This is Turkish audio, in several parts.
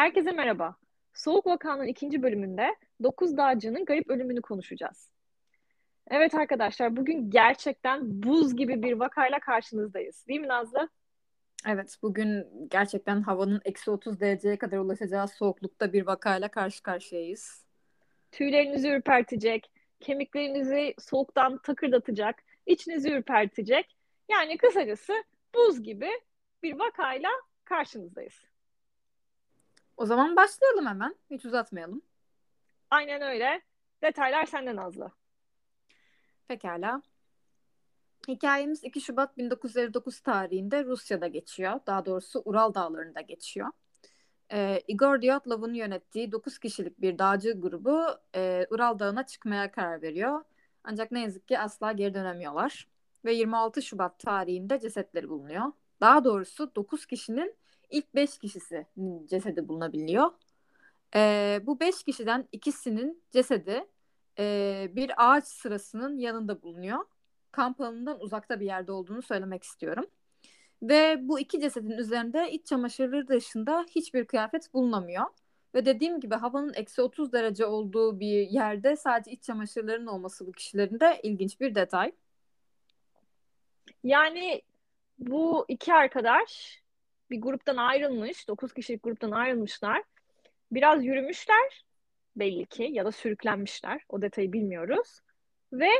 Herkese merhaba. Soğuk Vaka'nın ikinci bölümünde 9 dağcının garip ölümünü konuşacağız. Evet arkadaşlar bugün gerçekten buz gibi bir vakayla karşınızdayız. Değil mi Nazlı? Evet, bugün gerçekten havanın eksi 30 dereceye kadar ulaşacağı soğuklukta bir vakayla karşı karşıyayız. Tüylerinizi ürpertecek, kemiklerinizi soğuktan takırdatacak, içinizi ürpertecek. Yani kısacası buz gibi bir vakayla karşınızdayız. O zaman başlayalım hemen. Hiç uzatmayalım. Aynen öyle. Detaylar senden Nazlı. Pekala. Hikayemiz 2 Şubat 1959 tarihinde Rusya'da geçiyor. Daha doğrusu Ural Dağları'nda geçiyor. Ee, Igor Dyatlov'un yönettiği 9 kişilik bir dağcı grubu e, Ural Dağı'na çıkmaya karar veriyor. Ancak ne yazık ki asla geri dönemiyorlar. Ve 26 Şubat tarihinde cesetleri bulunuyor. Daha doğrusu 9 kişinin ilk 5 kişisi cesedi bulunabiliyor. Ee, bu 5 kişiden ikisinin cesedi e, bir ağaç sırasının yanında bulunuyor. Kamp alanından uzakta bir yerde olduğunu söylemek istiyorum. Ve bu iki cesedin üzerinde iç çamaşırları dışında hiçbir kıyafet bulunamıyor. Ve dediğim gibi havanın eksi 30 derece olduğu bir yerde sadece iç çamaşırlarının olması bu kişilerin de ilginç bir detay. Yani bu iki arkadaş bir gruptan ayrılmış, 9 kişilik gruptan ayrılmışlar. Biraz yürümüşler belli ki ya da sürüklenmişler. O detayı bilmiyoruz. Ve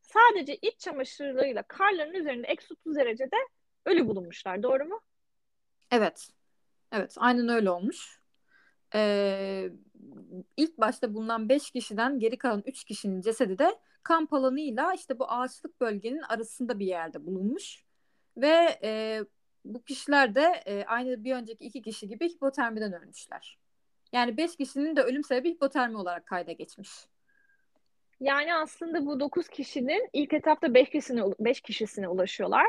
sadece iç çamaşırlarıyla karların üzerinde eksi 30 derecede ölü bulunmuşlar. Doğru mu? Evet. Evet aynen öyle olmuş. Ee, ilk başta bulunan 5 kişiden geri kalan 3 kişinin cesedi de kamp alanıyla işte bu ağaçlık bölgenin arasında bir yerde bulunmuş. Ve e, bu kişiler de e, aynı bir önceki iki kişi gibi hipotermiden ölmüşler. Yani 5 kişinin de ölüm sebebi hipotermi olarak kayda geçmiş. Yani aslında bu 9 kişinin ilk etapta 5 kişisine 5 kişisine ulaşıyorlar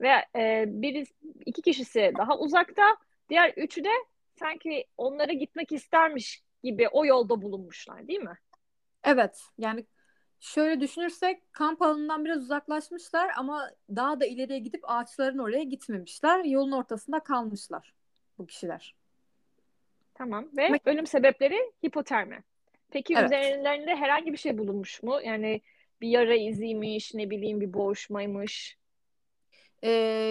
ve e, biri iki kişisi daha uzakta, diğer üçü de sanki onlara gitmek istermiş gibi o yolda bulunmuşlar, değil mi? Evet. Yani şöyle düşünürsek kamp alanından biraz uzaklaşmışlar ama daha da ileriye gidip ağaçların oraya gitmemişler. Yolun ortasında kalmışlar bu kişiler. Tamam ve Ama... ölüm sebepleri hipotermi. Peki Evet. üzerlerinde herhangi bir şey bulunmuş mu? Yani bir yara iziymiş, ne bileyim bir boğuşmaymış. Ee,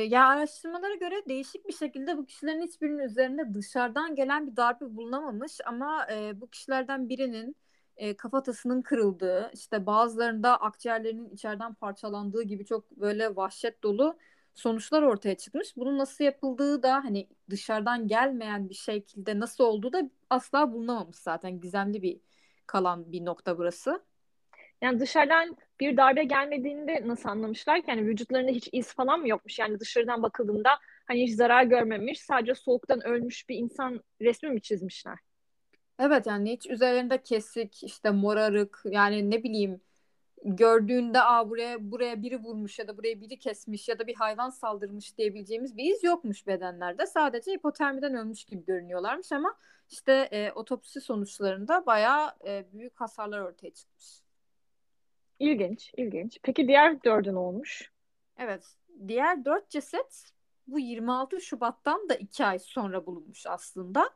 ya araştırmalara göre değişik bir şekilde bu kişilerin hiçbirinin üzerinde dışarıdan gelen bir darbe bulunamamış ama e, bu kişilerden birinin e, kafatasının kırıldığı, işte bazılarında akciğerlerinin içeriden parçalandığı gibi çok böyle vahşet dolu sonuçlar ortaya çıkmış. Bunun nasıl yapıldığı da hani dışarıdan gelmeyen bir şekilde nasıl olduğu da asla bulunamamış zaten. Gizemli bir kalan bir nokta burası. Yani dışarıdan bir darbe gelmediğinde nasıl anlamışlar ki? Yani vücutlarında hiç iz falan mı yokmuş? Yani dışarıdan bakıldığında hani hiç zarar görmemiş, sadece soğuktan ölmüş bir insan resmi mi çizmişler? Evet yani hiç üzerlerinde kesik, işte morarık yani ne bileyim gördüğünde Aa, buraya buraya biri vurmuş ya da buraya biri kesmiş ya da bir hayvan saldırmış diyebileceğimiz bir iz yokmuş bedenlerde. Sadece hipotermiden ölmüş gibi görünüyorlarmış ama işte e, otopsi sonuçlarında bayağı e, büyük hasarlar ortaya çıkmış. İlginç, ilginç. Peki diğer dördü ne olmuş? Evet, diğer dört ceset bu 26 Şubat'tan da iki ay sonra bulunmuş aslında.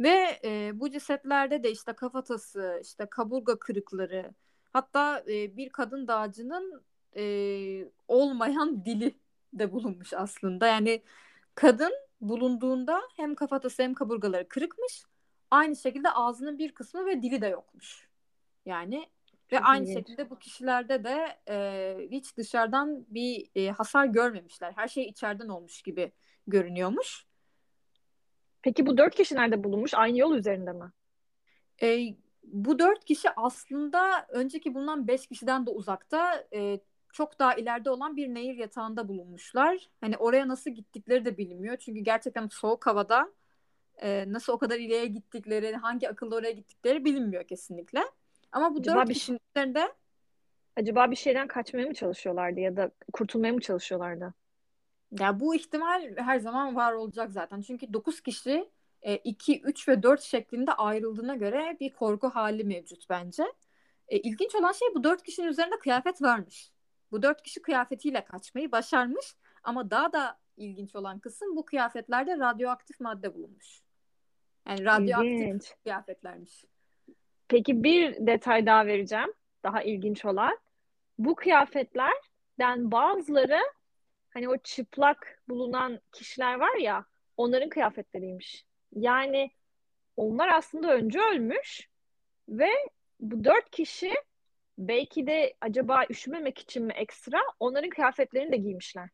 Ve e, bu cesetlerde de işte kafatası, işte kaburga kırıkları, hatta e, bir kadın dağcının e, olmayan dili de bulunmuş aslında. Yani kadın bulunduğunda hem kafatası hem kaburgaları kırıkmış. Aynı şekilde ağzının bir kısmı ve dili de yokmuş. Yani ve Çok aynı ilginç. şekilde bu kişilerde de e, hiç dışarıdan bir e, hasar görmemişler. Her şey içeriden olmuş gibi görünüyormuş. Peki bu dört kişi nerede bulunmuş? Aynı yol üzerinde mi? E, bu dört kişi aslında önceki bulunan beş kişiden de uzakta e, çok daha ileride olan bir nehir yatağında bulunmuşlar. Hani oraya nasıl gittikleri de bilinmiyor. Çünkü gerçekten soğuk havada e, nasıl o kadar ileriye gittikleri, hangi akıllı oraya gittikleri bilinmiyor kesinlikle. Ama bu acaba dört bir kişinin acaba bir şeyden kaçmaya mı çalışıyorlardı ya da kurtulmaya mı çalışıyorlardı? Ya bu ihtimal her zaman var olacak zaten. Çünkü 9 kişi 2, e, 3 ve 4 şeklinde ayrıldığına göre bir korku hali mevcut bence. E, ilginç olan şey bu 4 kişinin üzerinde kıyafet varmış. Bu 4 kişi kıyafetiyle kaçmayı başarmış. Ama daha da ilginç olan kısım bu kıyafetlerde radyoaktif madde bulunmuş. Yani radyoaktif İlginç. kıyafetlermiş. Peki bir detay daha vereceğim. Daha ilginç olan. Bu kıyafetlerden bazıları hani o çıplak bulunan kişiler var ya onların kıyafetleriymiş. Yani onlar aslında önce ölmüş ve bu dört kişi belki de acaba üşümemek için mi ekstra onların kıyafetlerini de giymişler.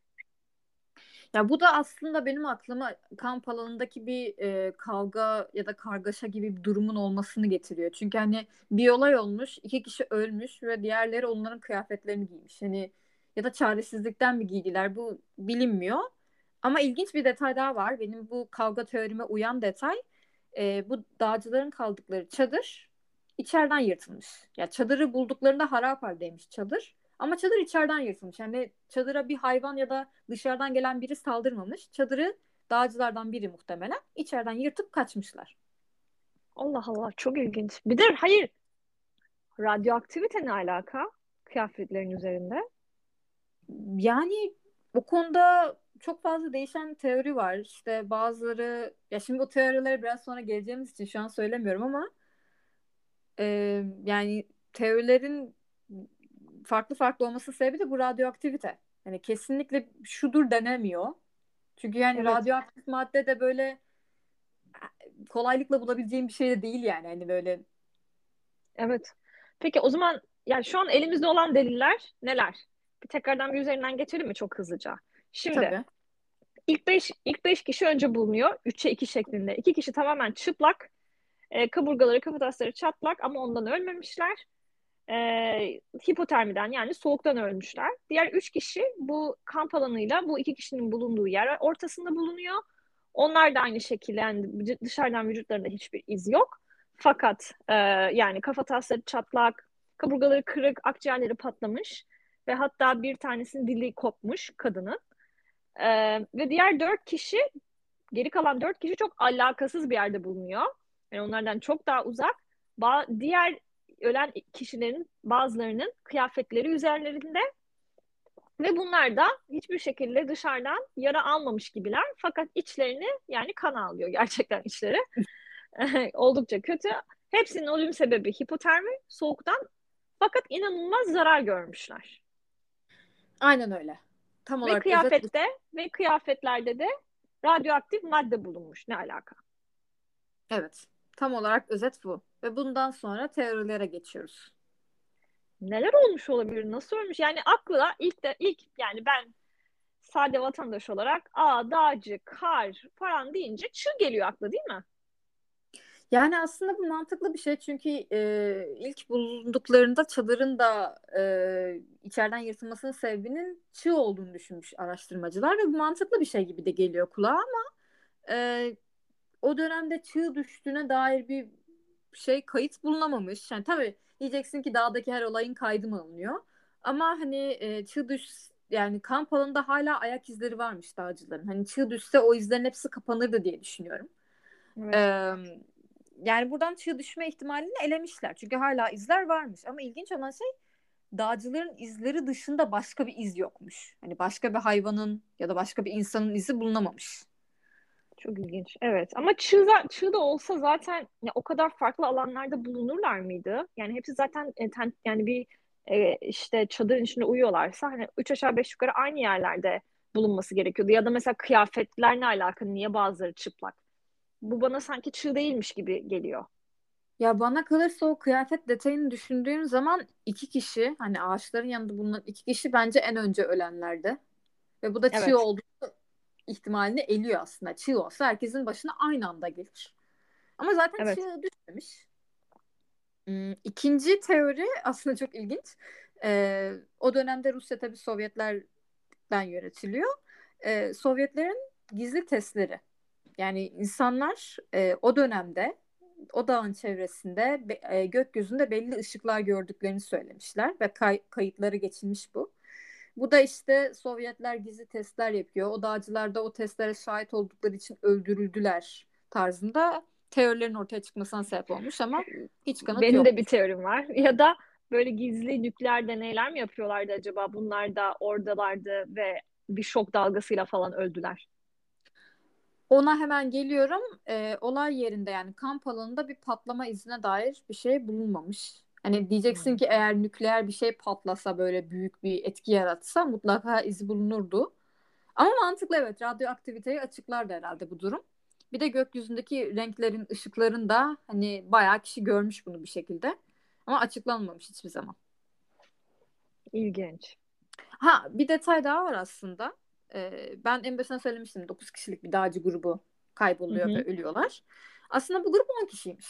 Ya bu da aslında benim aklıma kamp alanındaki bir e, kavga ya da kargaşa gibi bir durumun olmasını getiriyor. Çünkü hani bir olay olmuş, iki kişi ölmüş ve diğerleri onların kıyafetlerini giymiş. Hani ya da çaresizlikten mi giydiler bu bilinmiyor. Ama ilginç bir detay daha var. Benim bu kavga teorime uyan detay e, bu dağcıların kaldıkları çadır içeriden yırtılmış. Ya çadırı bulduklarında harap haldeymiş çadır. Ama çadır içeriden yırtılmış. Yani çadıra bir hayvan ya da dışarıdan gelen biri saldırmamış. Çadırı dağcılardan biri muhtemelen içeriden yırtıp kaçmışlar. Allah Allah çok ilginç. Bir de hayır radyoaktivite ne alaka kıyafetlerin üzerinde? Yani o konuda çok fazla değişen teori var. İşte bazıları ya şimdi bu teorilere biraz sonra geleceğimiz için şu an söylemiyorum ama e, yani teorilerin farklı farklı olması sebebi de bu radyoaktivite. Yani kesinlikle şudur denemiyor. Çünkü yani Evet. radyoaktif madde de böyle kolaylıkla bulabileceğim bir şey de değil yani. Hani böyle Evet. Peki o zaman yani şu an elimizde olan deliller neler? Tekrardan bir üzerinden geçelim mi çok hızlıca? Şimdi tabii. ilk beş ilk beş kişi önce bulunuyor. 3'e 2 şeklinde. İki kişi tamamen çıplak. E, kaburgaları, kafatasları çatlak ama ondan ölmemişler. E, hipotermiden yani soğuktan ölmüşler. Diğer üç kişi bu kamp alanıyla bu iki kişinin bulunduğu yer ortasında bulunuyor. Onlar da aynı şekilde yani dışarıdan vücutlarında hiçbir iz yok. Fakat e, yani kafatasları çatlak, kaburgaları kırık, akciğerleri patlamış ve hatta bir tanesinin dili kopmuş kadının. E, ve diğer dört kişi, geri kalan dört kişi çok alakasız bir yerde bulunuyor. Yani onlardan çok daha uzak. Ba- diğer ölen kişilerin bazılarının kıyafetleri üzerlerinde ve bunlar da hiçbir şekilde dışarıdan yara almamış gibiler. Fakat içlerini yani kan alıyor gerçekten içleri. Oldukça kötü. Hepsinin ölüm sebebi hipotermi, soğuktan. Fakat inanılmaz zarar görmüşler. Aynen öyle. Tam Ve olarak özet bu. kıyafette ve kıyafetlerde de radyoaktif madde bulunmuş. Ne alaka? Evet. Tam olarak özet bu. Ve bundan sonra teorilere geçiyoruz. Neler olmuş olabilir? Nasıl ölmüş? Yani akla ilk de ilk yani ben sade vatandaş olarak a dağcı, kar falan deyince çığ geliyor akla değil mi? Yani aslında bu mantıklı bir şey çünkü e, ilk bulunduklarında çadırın da e, içeriden yırtılmasının sebebinin çığ olduğunu düşünmüş araştırmacılar ve bu mantıklı bir şey gibi de geliyor kulağa ama e, o dönemde çığ düştüğüne dair bir şey kayıt bulunamamış. Yani tabii diyeceksin ki dağdaki her olayın kaydı mı alınıyor? Ama hani e, çığ düş yani kamp alanında hala ayak izleri varmış dağcıların. Hani çığ düşse o izlerin hepsi kapanırdı diye düşünüyorum. Evet. Ee, yani buradan çığ düşme ihtimalini elemişler. Çünkü hala izler varmış. Ama ilginç olan şey dağcıların izleri dışında başka bir iz yokmuş. Hani başka bir hayvanın ya da başka bir insanın izi bulunamamış. Çok ilginç. Evet. Ama çığ, çığ da olsa zaten ya, o kadar farklı alanlarda bulunurlar mıydı? Yani hepsi zaten e, ten- yani bir e, işte çadırın içinde uyuyorlarsa hani üç aşağı beş yukarı aynı yerlerde bulunması gerekiyordu. Ya da mesela kıyafetler ne alaka? Niye bazıları çıplak? Bu bana sanki çığ değilmiş gibi geliyor. Ya bana kalırsa o kıyafet detayını düşündüğüm zaman iki kişi hani ağaçların yanında bulunan iki kişi bence en önce ölenlerdi. Ve bu da çığ Evet. olduğu ihtimalini eliyor aslında. Çığ olsa herkesin başına aynı anda gelir. Ama zaten Evet. çığ düşmemiş. Hmm, İkinci teori aslında çok ilginç. Ee, o dönemde Rusya tabii Sovyetlerden yönetiliyor. Ee, Sovyetlerin gizli testleri. Yani insanlar e, o dönemde o dağın çevresinde e, gökyüzünde belli ışıklar gördüklerini söylemişler ve kay- kayıtları geçilmiş bu. Bu da işte Sovyetler gizli testler yapıyor. O dağcılar da o testlere şahit oldukları için öldürüldüler tarzında teorilerin ortaya çıkmasına sebep olmuş ama hiç kanıt Benim yok. de bir teorim var. Ya da böyle gizli nükleer deneyler mi yapıyorlardı acaba? Bunlar da oradalardı ve bir şok dalgasıyla falan öldüler. Ona hemen geliyorum. Ee, olay yerinde yani kamp alanında bir patlama izine dair bir şey bulunmamış. Hani diyeceksin Hmm. ki eğer nükleer bir şey patlasa böyle büyük bir etki yaratsa mutlaka izi bulunurdu. Ama mantıklı evet radyoaktiviteyi açıklardı herhalde bu durum. Bir de gökyüzündeki renklerin, ışıkların da hani bayağı kişi görmüş bunu bir şekilde. Ama açıklanmamış hiçbir zaman. İlginç. Ha bir detay daha var aslında. Ee, ben en başına söylemiştim 9 kişilik bir dağcı grubu kayboluyor Hı hı. ve ölüyorlar. Aslında bu grup 10 kişiymiş.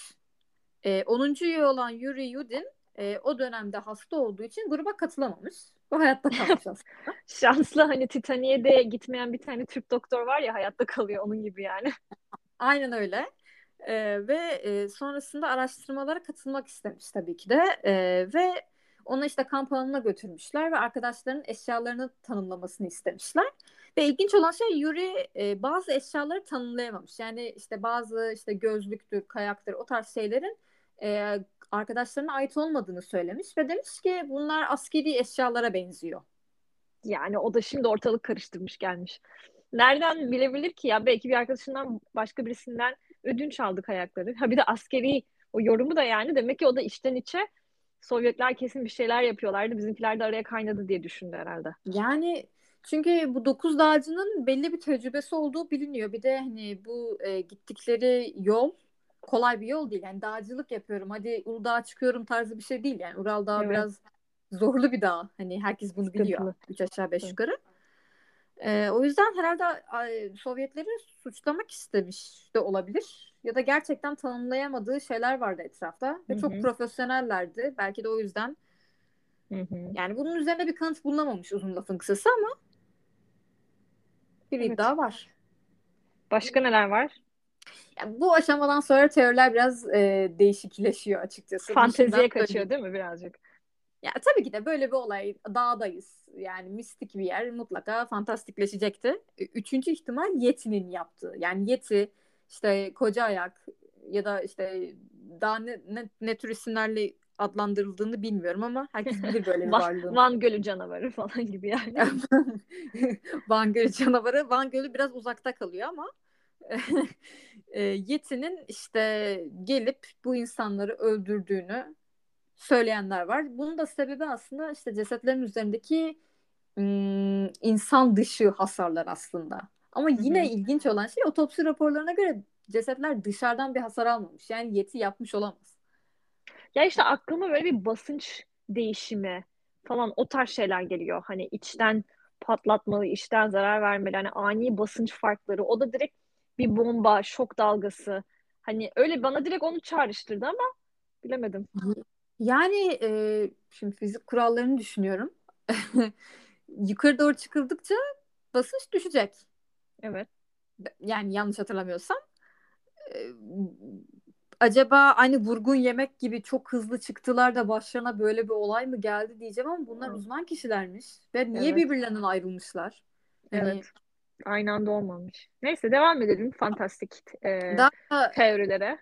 Ee, 10. üye olan Yuri Yudin e, o dönemde hasta olduğu için gruba katılamamış. O hayatta kalmış aslında. Şanslı hani Titanic'e de gitmeyen bir tane Türk doktor var ya hayatta kalıyor onun gibi yani. Aynen öyle. Ee, ve e, sonrasında araştırmalara katılmak istemiş tabii ki de. Ee, ve onu işte kamp alanına götürmüşler ve arkadaşlarının eşyalarını tanımlamasını istemişler. Ve ilginç olan şey Yuri e, bazı eşyaları tanımlayamamış. Yani işte bazı işte gözlüktür, kayaktır o tarz şeylerin e, arkadaşlarına ait olmadığını söylemiş ve demiş ki bunlar askeri eşyalara benziyor. Yani o da şimdi ortalık karıştırmış gelmiş. Nereden bilebilir ki ya? Belki bir arkadaşından başka birisinden ödünç aldık ayakları. Ha bir de askeri o yorumu da yani demek ki o da içten içe Sovyetler kesin bir şeyler yapıyorlardı. Bizimkiler de araya kaynadı diye düşündü herhalde. Yani çünkü bu dokuz dağcının belli bir tecrübesi olduğu biliniyor. Bir de hani bu e, gittikleri yol kolay bir yol değil. Yani dağcılık yapıyorum. Hadi Uludağ'a çıkıyorum tarzı bir şey değil. Yani Ural Dağı Evet. biraz zorlu bir dağ. Hani herkes bunu biliyor. Sıkıntılı. Üç aşağı beş Evet. yukarı. E, o yüzden herhalde Sovyetleri suçlamak istemiş de olabilir. Ya da gerçekten tanımlayamadığı şeyler vardı etrafta. Ve Hı çok profesyonellerdi. Belki de o yüzden Hı hı. yani bunun üzerine bir kanıt bulunamamış uzun lafın kısası ama bir Evet. iddia var. Başka neler var? Yani bu aşamadan sonra teoriler biraz e, değişikleşiyor açıkçası. Fanteziye kaçıyor söyleyeyim. değil mi birazcık? Ya tabii ki de böyle bir olay dağdayız. Yani mistik bir yer mutlaka fantastikleşecekti. Üçüncü ihtimal Yeti'nin yaptığı. Yani Yeti işte koca ayak ya da işte daha ne, ne, ne tür isimlerle adlandırıldığını bilmiyorum ama herkes bilir böyle bir varlığını. Van Gölü canavarı falan gibi yani. Van Gölü canavarı. Van Gölü biraz uzakta kalıyor ama e, Yeti'nin işte gelip bu insanları öldürdüğünü söyleyenler var. Bunun da sebebi aslında işte cesetlerin üzerindeki insan dışı hasarlar aslında. Ama yine Hı hı. ilginç olan şey otopsi raporlarına göre cesetler dışarıdan bir hasar almamış. Yani Yeti yapmış olamaz. Ya işte aklıma böyle bir basınç değişimi falan o tarz şeyler geliyor. Hani içten patlatmalı, içten zarar vermeli. Hani ani basınç farkları. O da direkt bir bomba, şok dalgası. Hani öyle bana direkt onu çağrıştırdı ama bilemedim. Yani e, şimdi fizik kurallarını düşünüyorum. Yukarı doğru çıkıldıkça basınç düşecek. Evet. Yani yanlış hatırlamıyorsam. E, acaba aynı vurgun yemek gibi çok hızlı çıktılar da başlarına böyle bir olay mı geldi diyeceğim ama bunlar Evet. uzman kişilermiş. Ve niye Evet. birbirlerinden ayrılmışlar? Hani Evet. Aynı anda olmamış. Neyse devam edelim fantastik e, daha teorilere.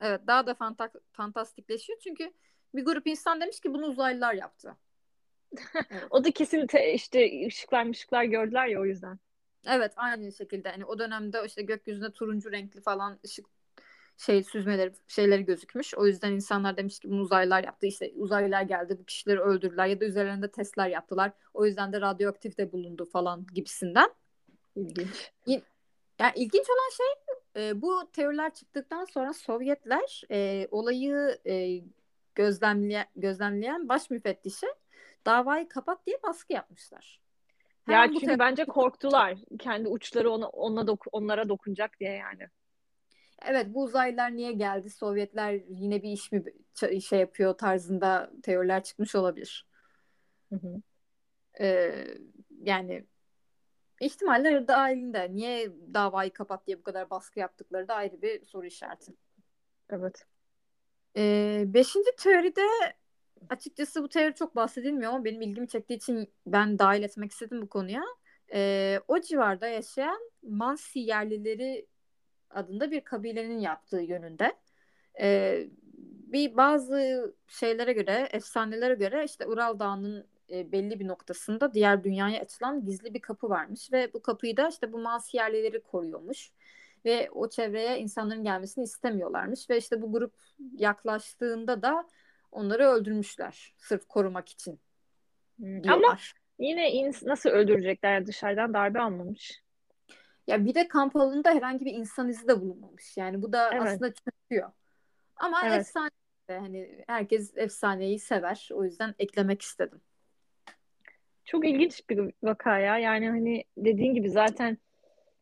evet daha da fanta- fantastikleşiyor çünkü bir grup insan demiş ki bunu uzaylılar yaptı. Evet. O da kesin te- işte ışıklar ışıklar gördüler ya o yüzden. Evet aynı şekilde hani o dönemde işte gökyüzünde turuncu renkli falan ışık şey süzmeleri şeyleri gözükmüş. O yüzden insanlar demiş ki bunu uzaylılar yaptı. İşte uzaylılar geldi bu kişileri öldürdüler ya da üzerlerinde testler yaptılar. O yüzden de radyoaktif de bulundu falan gibisinden. İlginç. Yani ilginç olan şey e, bu teoriler çıktıktan sonra Sovyetler e, olayı e, gözlemleyen, gözlemleyen baş müfettişe davayı kapat diye baskı yapmışlar. Ya Hemen bu çünkü bence korktular. Kendi uçları ona, ona dok- onlara dokunacak diye yani. Evet bu uzaylılar niye geldi? Sovyetler yine bir iş mi şey yapıyor tarzında teoriler çıkmış olabilir. Hı hı. Ee, yani ihtimaller dahilinde. Niye davayı kapat diye bu kadar baskı yaptıkları da ayrı bir soru işareti. Evet. Ee, beşinci teoride açıkçası bu teori çok bahsedilmiyor ama benim ilgimi çektiği için ben dahil etmek istedim bu konuya. Ee, o civarda yaşayan Mansi yerlileri adında bir kabilenin yaptığı yönünde. Ee, bir bazı şeylere göre, efsanelere göre işte Ural Dağı'nın e, belli bir noktasında diğer dünyaya açılan gizli bir kapı varmış ve bu kapıyı da işte bu Mansi yerlileri koruyormuş. ve o çevreye insanların gelmesini istemiyorlarmış ve işte bu grup yaklaştığında da onları öldürmüşler sırf korumak için Hmm, diyorlar. Ama yine ins- nasıl öldürecekler dışarıdan darbe almamış. Ya bir de kamp alanında herhangi bir insan izi de bulunmamış. Yani bu da Evet. aslında çöküyor. Ama Evet. efsane de hani herkes efsaneyi sever. O yüzden eklemek istedim. Çok ilginç bir vaka ya. Yani hani dediğin gibi zaten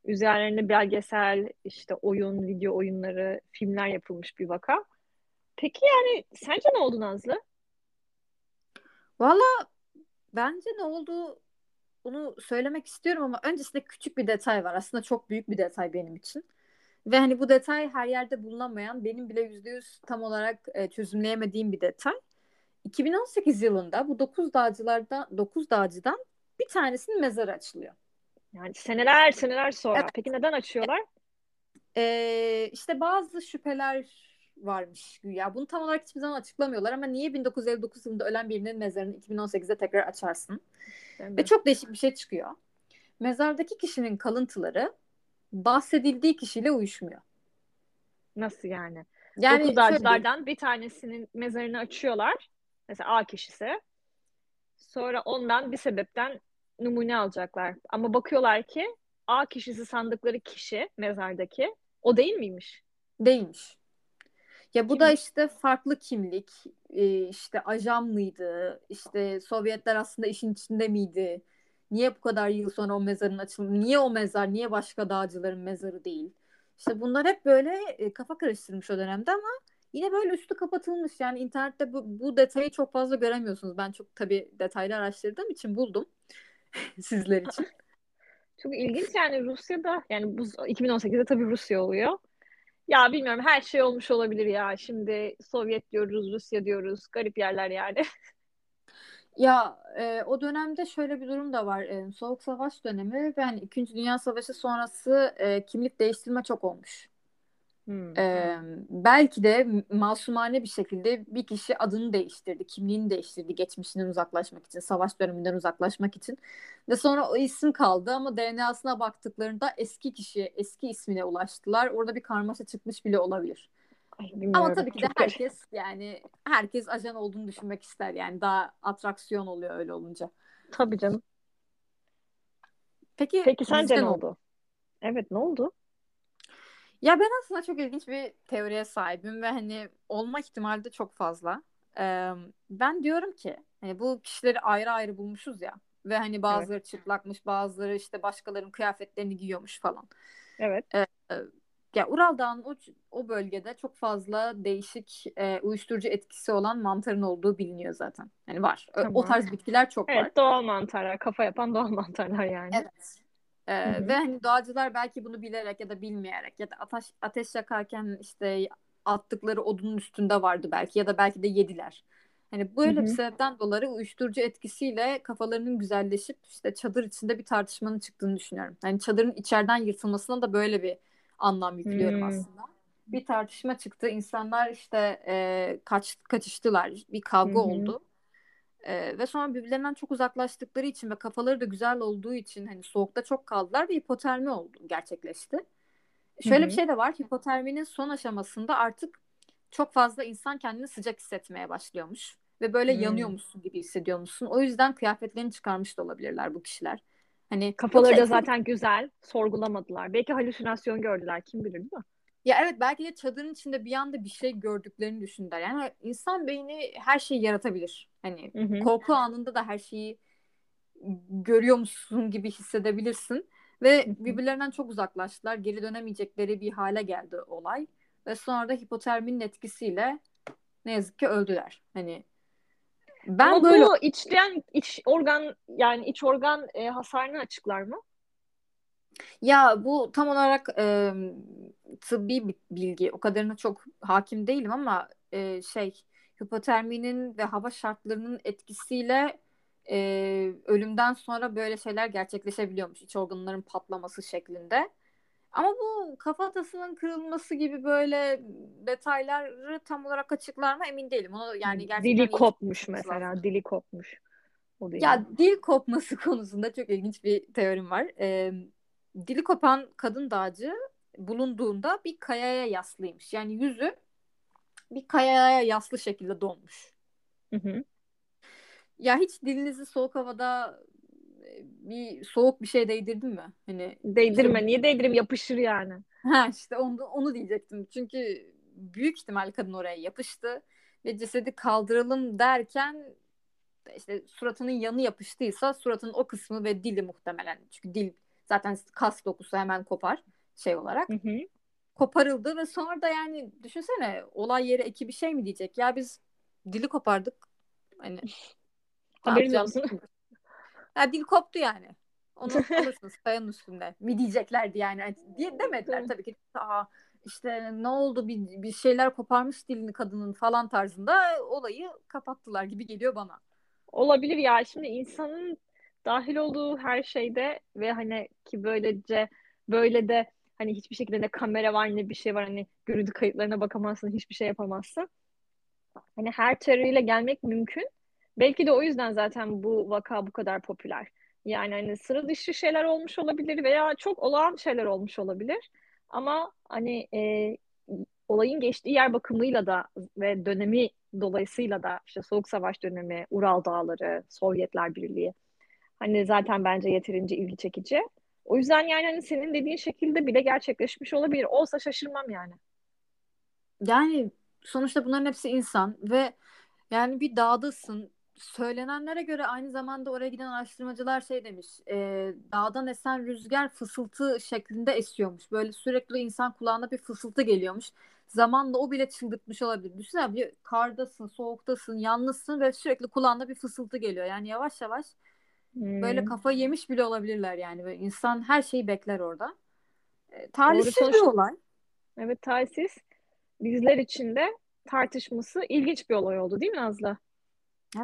üzerlerinde belgesel, işte oyun, video oyunları, filmler yapılmış bir vaka. Peki yani sence ne oldu Nazlı? Valla bence ne oldu onu söylemek istiyorum ama öncesinde küçük bir detay var. Aslında çok büyük bir detay benim için. Ve hani bu detay her yerde bulunamayan, benim bile yüzde yüz tam olarak e, çözümleyemediğim bir detay. 2018 yılında bu 9 dağcılardan 9 dağcıdan bir tanesinin mezarı açılıyor. Yani seneler seneler sonra. Evet. Peki neden açıyorlar? Ee, işte bazı şüpheler varmış güya. Bunu tam olarak hiçbir zaman açıklamıyorlar ama niye 1959 yılında ölen birinin mezarını 2018'de tekrar açarsın? Ve çok değişik bir şey çıkıyor. Mezardaki kişinin kalıntıları bahsedildiği kişiyle uyuşmuyor. Nasıl yani? Yani Dokuz bir tanesinin mezarını açıyorlar. Mesela A kişisi. Sonra ondan bir sebepten numune alacaklar. Ama bakıyorlar ki A kişisi sandıkları kişi mezardaki o değil miymiş? değilmiş. Ya bu da işte farklı kimlik, işte ajan mıydı, işte Sovyetler aslında işin içinde miydi? Niye bu kadar yıl sonra o mezarın açılması, niye o mezar, niye başka dağcıların mezarı değil? İşte bunlar hep böyle kafa karıştırmış o dönemde ama yine böyle üstü kapatılmış. Yani internette bu, bu detayı çok fazla göremiyorsunuz. Ben çok tabii detaylı araştırdığım için buldum sizler için. Çok ilginç yani Rusya'da yani bu 2018'de tabii Rusya oluyor. Ya bilmiyorum her şey olmuş olabilir ya. Şimdi Sovyet diyoruz, Rusya diyoruz. Garip yerler yani. Ya e, o dönemde şöyle bir durum da var. E, Soğuk Savaş dönemi ve hani İkinci Dünya Savaşı sonrası e, kimlik değiştirme çok olmuş. Hmm. E, belki de masumane bir şekilde bir kişi adını değiştirdi, kimliğini değiştirdi geçmişinden uzaklaşmak için, savaş döneminden uzaklaşmak için. Ve sonra o isim kaldı ama DNA'sına baktıklarında eski kişi, eski ismine ulaştılar. Orada bir karmaşa çıkmış bile olabilir. Ay, Ama tabii ki de herkes yani herkes ajan olduğunu düşünmek ister. Yani daha atraksiyon oluyor öyle olunca. Tabii canım. Peki, Peki sence ne ne oldu? Evet ne oldu? Ya ben aslında çok ilginç bir teoriye sahibim ve hani olma ihtimali de çok fazla. Ee, ben diyorum ki hani bu kişileri ayrı ayrı bulmuşuz ya ve hani bazıları çıplakmış, bazıları işte başkalarının kıyafetlerini giyiyormuş falan. Evet. Ee, ya Ural Dağı'nın o, o bölgede çok fazla değişik e, uyuşturucu etkisi olan mantarın olduğu biliniyor zaten. Hani var. Ö- O Tamam. tarz bitkiler çok var. Evet doğal mantarlar. Kafa yapan doğal mantarlar yani. Evet. Ee, Hı hı. ve hani doğacılar belki bunu bilerek ya da bilmeyerek ya da ateş, ateş yakarken işte attıkları odunun üstünde vardı belki ya da belki de yediler. Hani böyle Hı bir hı. sebepten dolayı uyuşturucu etkisiyle kafalarının güzelleşip işte çadır içinde bir tartışmanın çıktığını düşünüyorum. Yani çadırın içeriden yırtılmasına da böyle bir anlam yüklüyorum Hmm. aslında. Bir tartışma çıktı. İnsanlar işte e, kaç kaçıştılar. Bir Hı kavga hı. oldu. Ee, ve sonra birbirlerinden çok uzaklaştıkları için ve kafaları da güzel olduğu için hani soğukta çok kaldılar ve hipotermi oldu gerçekleşti. Şöyle bir hı. şey de var. Hipoterminin son aşamasında artık çok fazla insan kendini sıcak hissetmeye başlıyormuş ve böyle Hmm. yanıyormuşsun gibi hissediyormuşsun. O yüzden kıyafetlerini çıkarmış da olabilirler bu kişiler. Hani Kafaları da zaten güzel. Sorgulamadılar. Belki halüsinasyon gördüler. Kim bilir değil mi? Ya evet belki de çadırın içinde bir anda bir şey gördüklerini düşündüler. Yani insan beyni her şeyi yaratabilir. Hani Hı hı. korku anında da her şeyi görüyormuşsun gibi hissedebilirsin. Ve birbirlerinden çok uzaklaştılar. Geri dönemeyecekleri bir hale geldi olay. Ve sonra da hipoterminin etkisiyle ne yazık ki öldüler. Hani ben Ama böyle bu içten iç organ yani iç organ e, hasarını açıklar mı? Ya bu tam olarak e, tıbbi bir bilgi. O kadarına çok hakim değilim ama e, şey hipoterminin ve hava şartlarının etkisiyle e, ölümden sonra böyle şeyler gerçekleşebiliyormuş. İç organların patlaması şeklinde. Ama bu kafatasının kırılması gibi böyle detayları tam olarak açıklar mı emin değilim. Onu yani gerçekten Dili kopmuş mesela. lazım. Dili kopmuş. O. Ya dil kopması konusunda çok ilginç bir teorim var. Ee, dili kopan kadın dağcı bulunduğunda bir kayaya yaslıymış. Yani yüzü bir kayaya yaslı şekilde donmuş. Hı hı. Ya hiç dilinizi soğuk havada e, bir soğuk bir şey değdirdin mi? Hani Değdirme. Niye değdireyim? Yapışır yani. Ha işte onu, onu diyecektim. Çünkü büyük ihtimal kadın oraya yapıştı ve cesedi kaldıralım derken işte suratının yanı yapıştıysa suratının o kısmı ve dili muhtemelen çünkü dil zaten kas dokusu hemen kopar şey olarak. Hı hı. Koparıldı ve sonra da yani düşünsene olay yeri ekibi şey mi diyecek ya biz dili kopardık hani Haberin olsun. Ya dil koptu yani. Onu alırsınız kayanın üstünde. Mi diyeceklerdi yani. Hani diye demediler tabii ki. Aa, işte ne oldu bir, bir şeyler koparmış dilini kadının falan tarzında olayı kapattılar gibi geliyor bana. Olabilir ya. Şimdi insanın dahil olduğu her şeyde ve hani ki böylece böyle de hani hiçbir şekilde ne kamera var ne bir şey var hani görüntü kayıtlarına bakamazsın hiçbir şey yapamazsın. Hani her teoriyle gelmek mümkün. Belki de o yüzden zaten bu vaka bu kadar popüler. Yani hani sıra dışı şeyler olmuş olabilir veya çok olağan şeyler olmuş olabilir. Ama hani e, olayın geçtiği yer bakımıyla da ve dönemi dolayısıyla da işte Soğuk Savaş dönemi, Ural Dağları, Sovyetler Birliği hani zaten bence yeterince ilgi çekici. O yüzden yani hani senin dediğin şekilde bile gerçekleşmiş olabilir. Olsa şaşırmam yani. Yani sonuçta bunların hepsi insan ve yani bir dağdasın. Söylenenlere göre aynı zamanda oraya giden araştırmacılar şey demiş. E, dağdan esen rüzgar fısıltı şeklinde esiyormuş. Böyle sürekli insan kulağına bir fısıltı geliyormuş. Zamanla o bile çıldırtmış olabilir. Düşünsene bir kardasın, soğuktasın, yalnızsın ve sürekli kulağına bir fısıltı geliyor. Yani yavaş yavaş hmm. böyle kafa yemiş bile olabilirler yani. Böyle insan her şeyi bekler orada. E, talihsiz bir olay. Evet talihsiz. Bizler için de tartışması ilginç bir olay oldu değil mi Nazlı?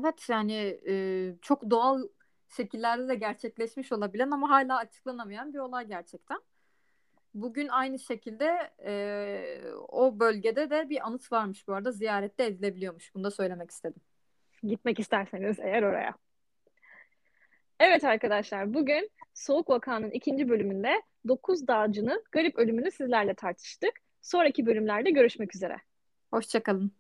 Evet yani e, çok doğal şekillerde de gerçekleşmiş olabilen ama hala açıklanamayan bir olay gerçekten. Bugün aynı şekilde e, o bölgede de bir anıt varmış bu arada. Ziyarette edilebiliyormuş. Bunu da söylemek istedim. Gitmek isterseniz eğer oraya. Evet arkadaşlar bugün Soğuk Vaka'nın ikinci bölümünde 9 dağcının garip ölümünü sizlerle tartıştık. Sonraki bölümlerde görüşmek üzere. Hoşçakalın.